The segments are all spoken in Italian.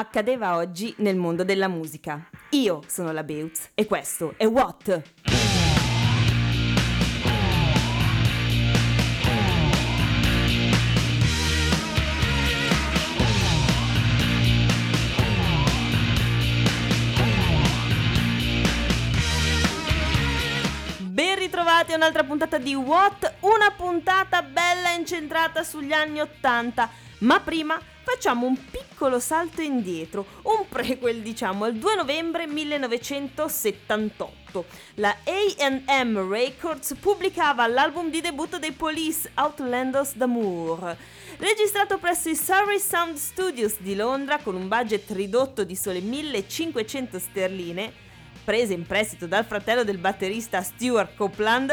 accadeva oggi nel mondo della musica. Io sono la Beutz e questo è What? Ritrovati a un'altra puntata di What? Una puntata bella incentrata sugli anni Ottanta, ma prima facciamo un piccolo salto indietro, un prequel diciamo, al 2 novembre 1978. La AM Records pubblicava l'album di debutto dei Police, Outlanders d'Amour. Registrato presso i Surrey Sound Studios di Londra con un budget ridotto di sole 1500 sterline, prese in prestito dal fratello del batterista Stuart Copeland,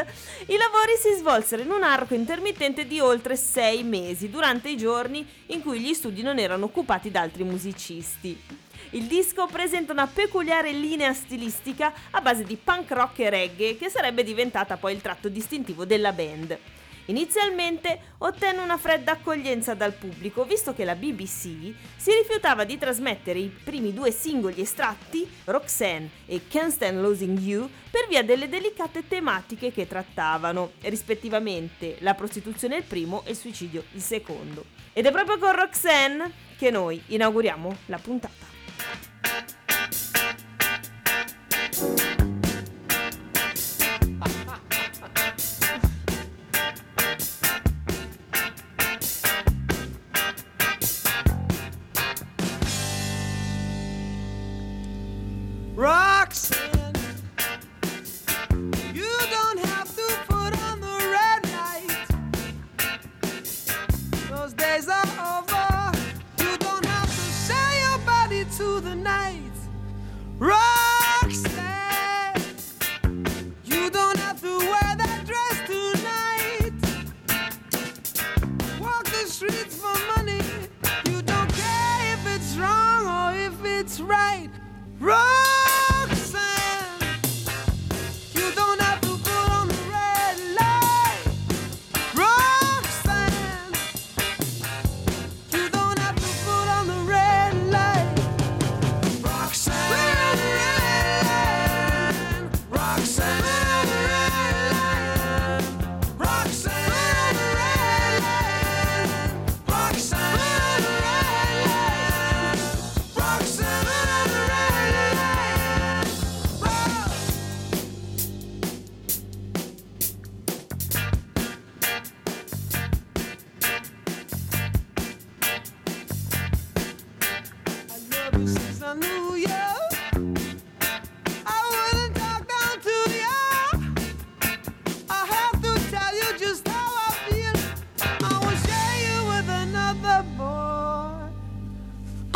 i lavori si svolsero in un arco intermittente di oltre sei mesi, durante i giorni in cui gli studi non erano occupati da altri musicisti. Il disco presenta una peculiare linea stilistica a base di punk rock e reggae che sarebbe diventata poi il tratto distintivo della band. Inizialmente ottenne una fredda accoglienza dal pubblico, visto che la BBC si rifiutava di trasmettere i primi due singoli estratti, Roxanne e Can't Stand Losing You, per via delle delicate tematiche che trattavano, rispettivamente la prostituzione il primo e il suicidio il secondo. Ed è proprio con Roxanne che noi inauguriamo la puntata.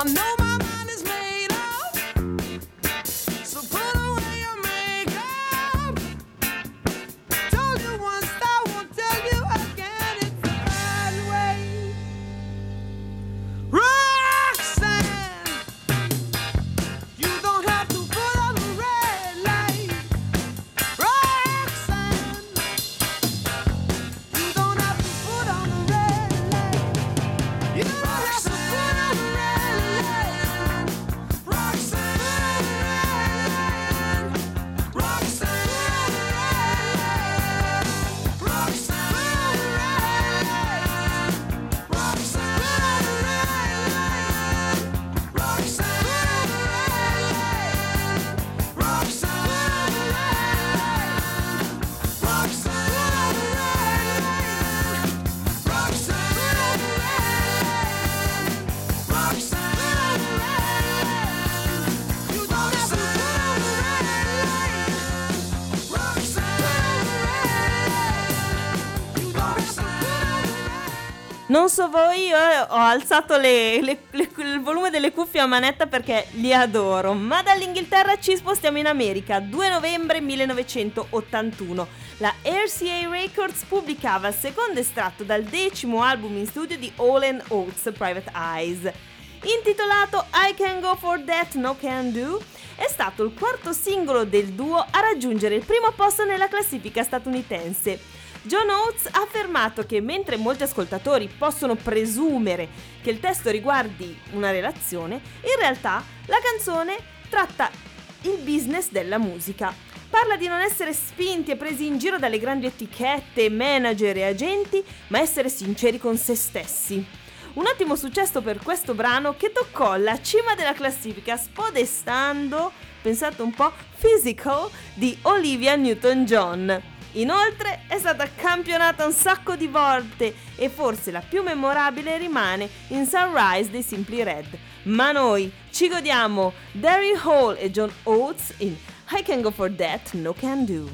I know Non so voi, io ho alzato le- le- le- il volume delle cuffie a manetta perché li adoro, ma dall'Inghilterra ci spostiamo in America, 2 novembre 1981. La RCA Records pubblicava il secondo estratto dal decimo album in studio di All Oates Private Eyes. Intitolato I Can Go For That No Can Do, è stato il quarto singolo del duo a raggiungere il primo posto nella classifica statunitense. John Oates ha affermato che mentre molti ascoltatori possono presumere che il testo riguardi una relazione, in realtà la canzone tratta il business della musica. Parla di non essere spinti e presi in giro dalle grandi etichette, manager e agenti, ma essere sinceri con se stessi. Un ottimo successo per questo brano che toccò la cima della classifica spodestando, pensate un po', Physical di Olivia Newton-John. Inoltre è stata campionata un sacco di volte e forse la più memorabile rimane in Sunrise dei Simply Red. Ma noi ci godiamo Daryl Hall e John Oates in I Can Go For That, No Can Do.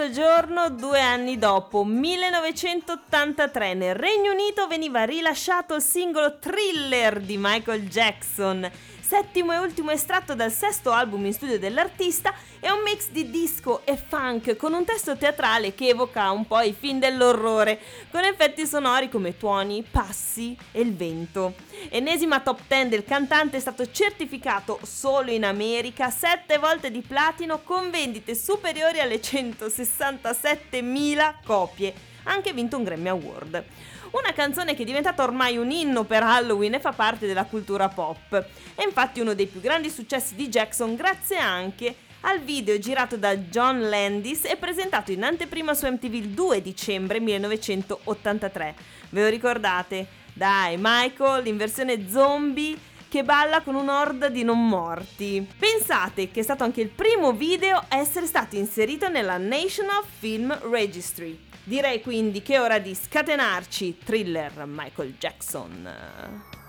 Stesso giorno, due anni dopo, 1983, nel Regno Unito veniva rilasciato il singolo Thriller di Michael Jackson. Settimo e ultimo estratto dal sesto album in studio dell'artista è un mix di disco e funk con un testo teatrale che evoca un po' i film dell'orrore, con effetti sonori come tuoni, passi e il vento. Ennesima top 10 del cantante è stato certificato solo in America sette volte di platino con vendite superiori alle 167.000 copie. Ha anche vinto un Grammy Award. Una canzone che è diventata ormai un inno per Halloween e fa parte della cultura pop. È infatti uno dei più grandi successi di Jackson grazie anche al video girato da John Landis e presentato in anteprima su MTV il 2 dicembre 1983. Ve lo ricordate? Dai, Michael in versione zombie che balla con un'orda di non morti. Pensate che è stato anche il primo video a essere stato inserito nella National Film Registry. Direi quindi che è ora di scatenarci thriller Michael Jackson.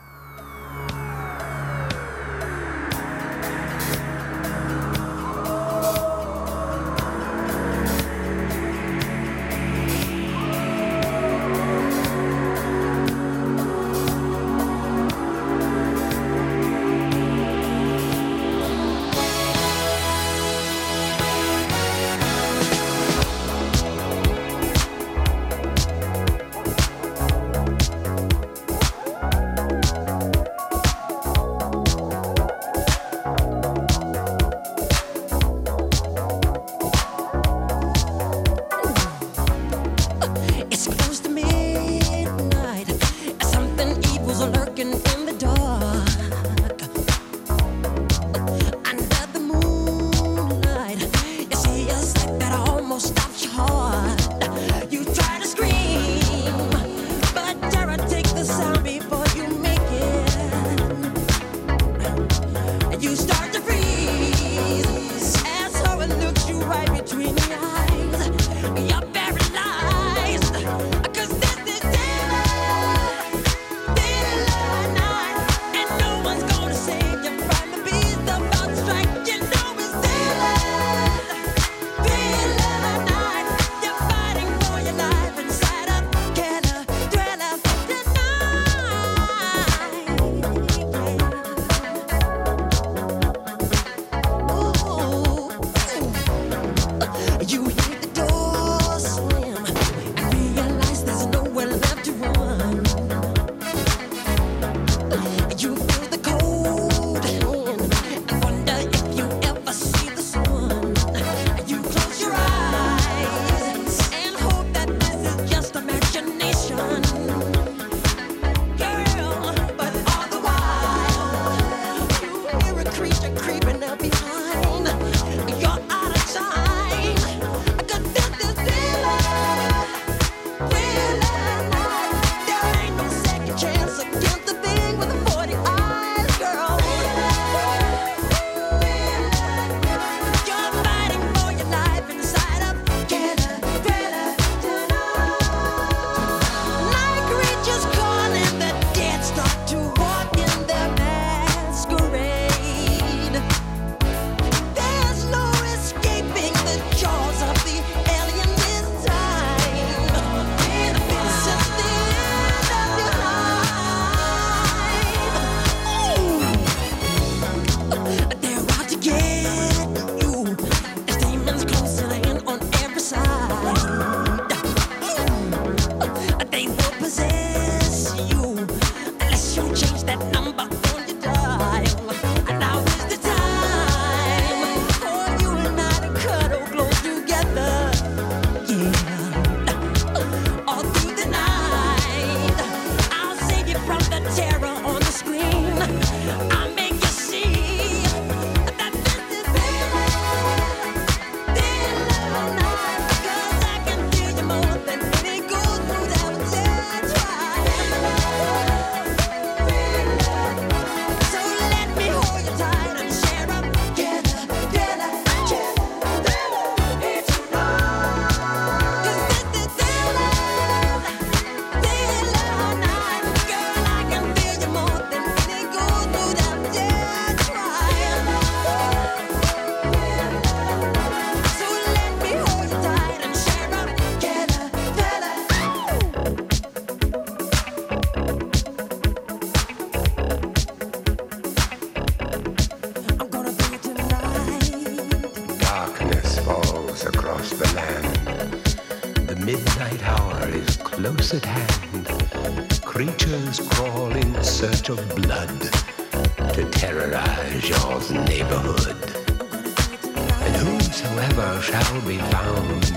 shall be found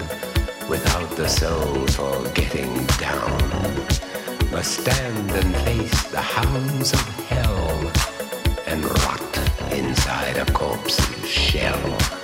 without the soul for getting down. Must stand and face the hounds of hell and rot inside a corpse's shell.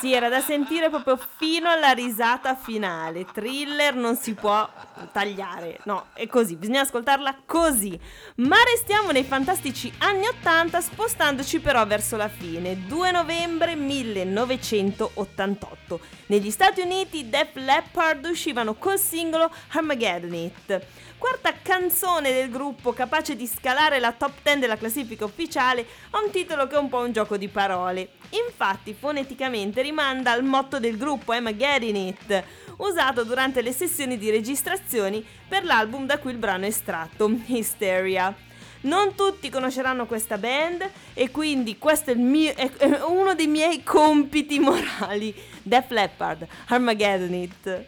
Sì, era da sentire proprio fino alla risata finale. Thriller non si può tagliare, no, è così, bisogna ascoltarla così. Ma restiamo nei fantastici anni 80 spostandoci però verso la fine, 2 novembre 1988. Negli Stati Uniti Def Leppard uscivano col singolo Armageddon It quarta canzone del gruppo capace di scalare la top 10 della classifica ufficiale ha un titolo che è un po' un gioco di parole. Infatti foneticamente rimanda al motto del gruppo Getting It, usato durante le sessioni di registrazioni per l'album da cui il brano è estratto, Hysteria. Non tutti conosceranno questa band e quindi questo è, mio, è uno dei miei compiti morali. Def Leppard, Armageddon It.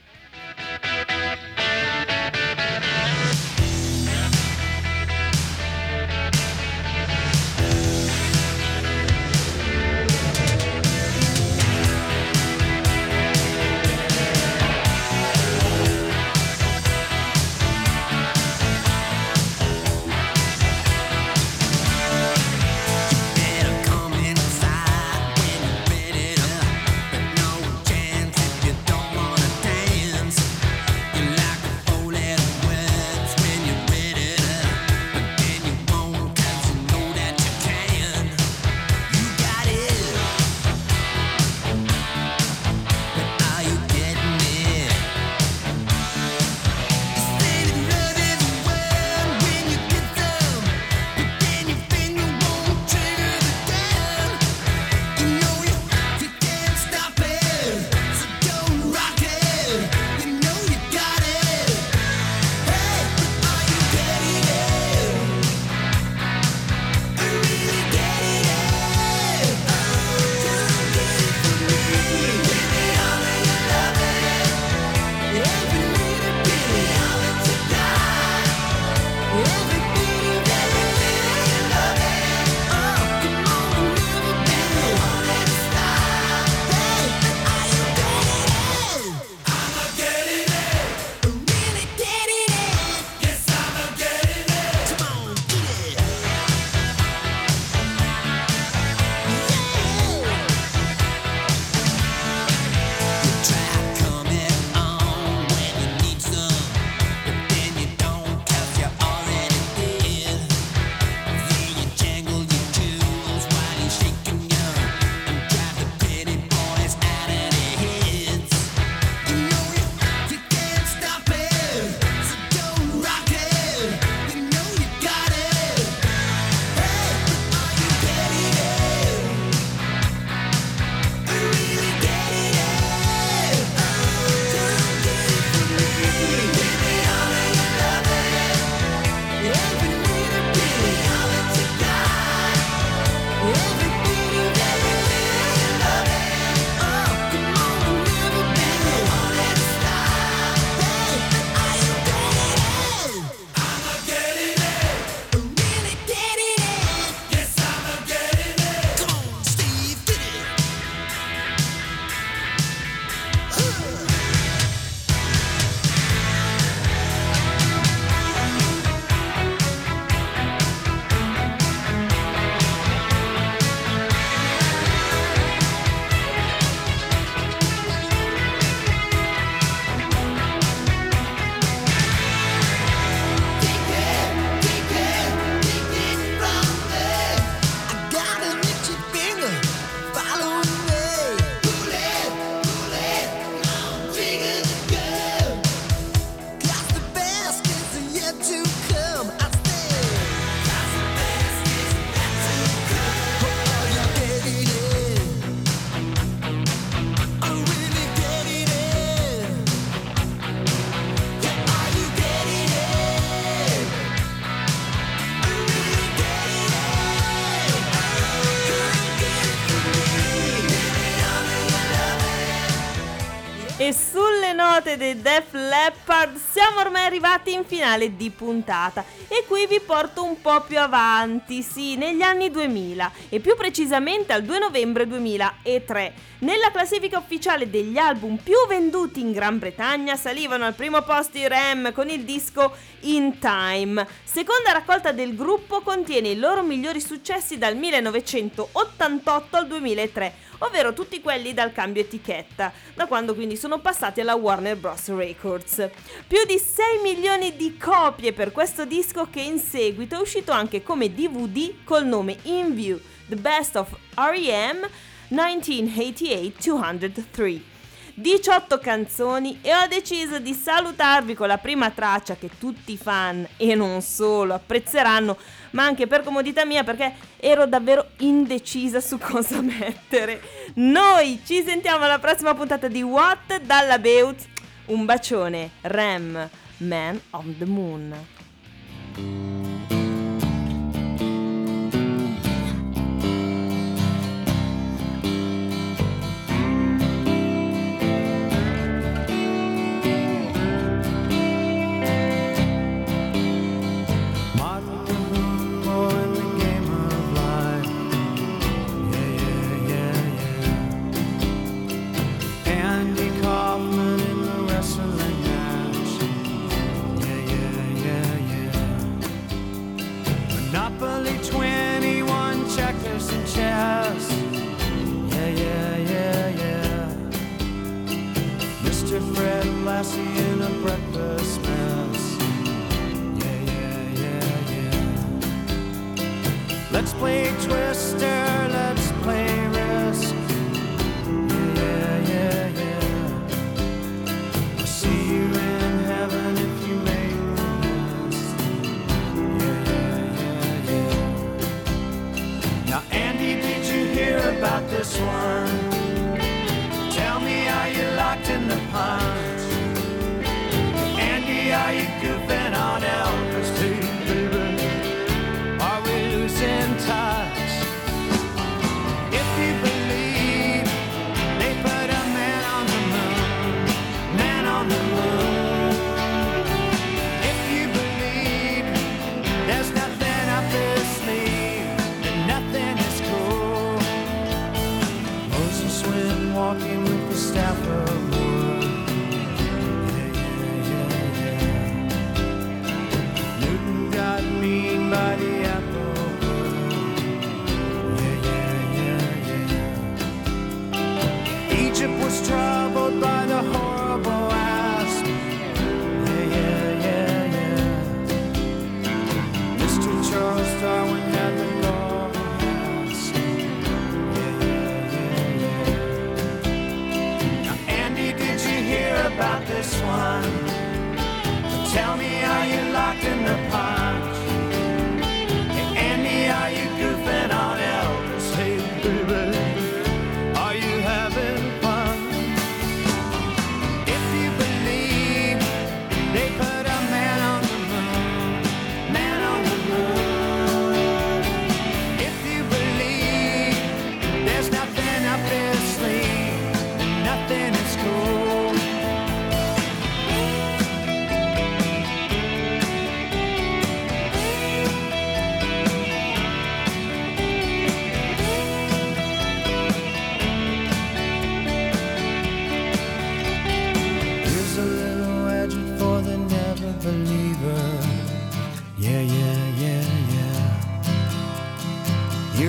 Def Leppard siamo ormai arrivati in finale di puntata e qui vi porto un po' più avanti, sì, negli anni 2000 e più precisamente al 2 novembre 2003. Nella classifica ufficiale degli album più venduti in Gran Bretagna salivano al primo posto i Rem con il disco In Time. Seconda raccolta del gruppo contiene i loro migliori successi dal 1988 al 2003, ovvero tutti quelli dal cambio etichetta, da quando quindi sono passati alla Warner Bros. Records. Più di 6 milioni di copie per questo disco che in seguito è uscito anche come DVD col nome In View, The Best of R.E.M. 1988-203. 18 canzoni e ho deciso di salutarvi con la prima traccia che tutti i fan e non solo apprezzeranno, ma anche per comodità mia perché ero davvero indecisa su cosa mettere. Noi ci sentiamo alla prossima puntata di What dalla Beut. Un bacione, Rem, Man on the Moon. Lassie in Tell me, are you locked in the punch?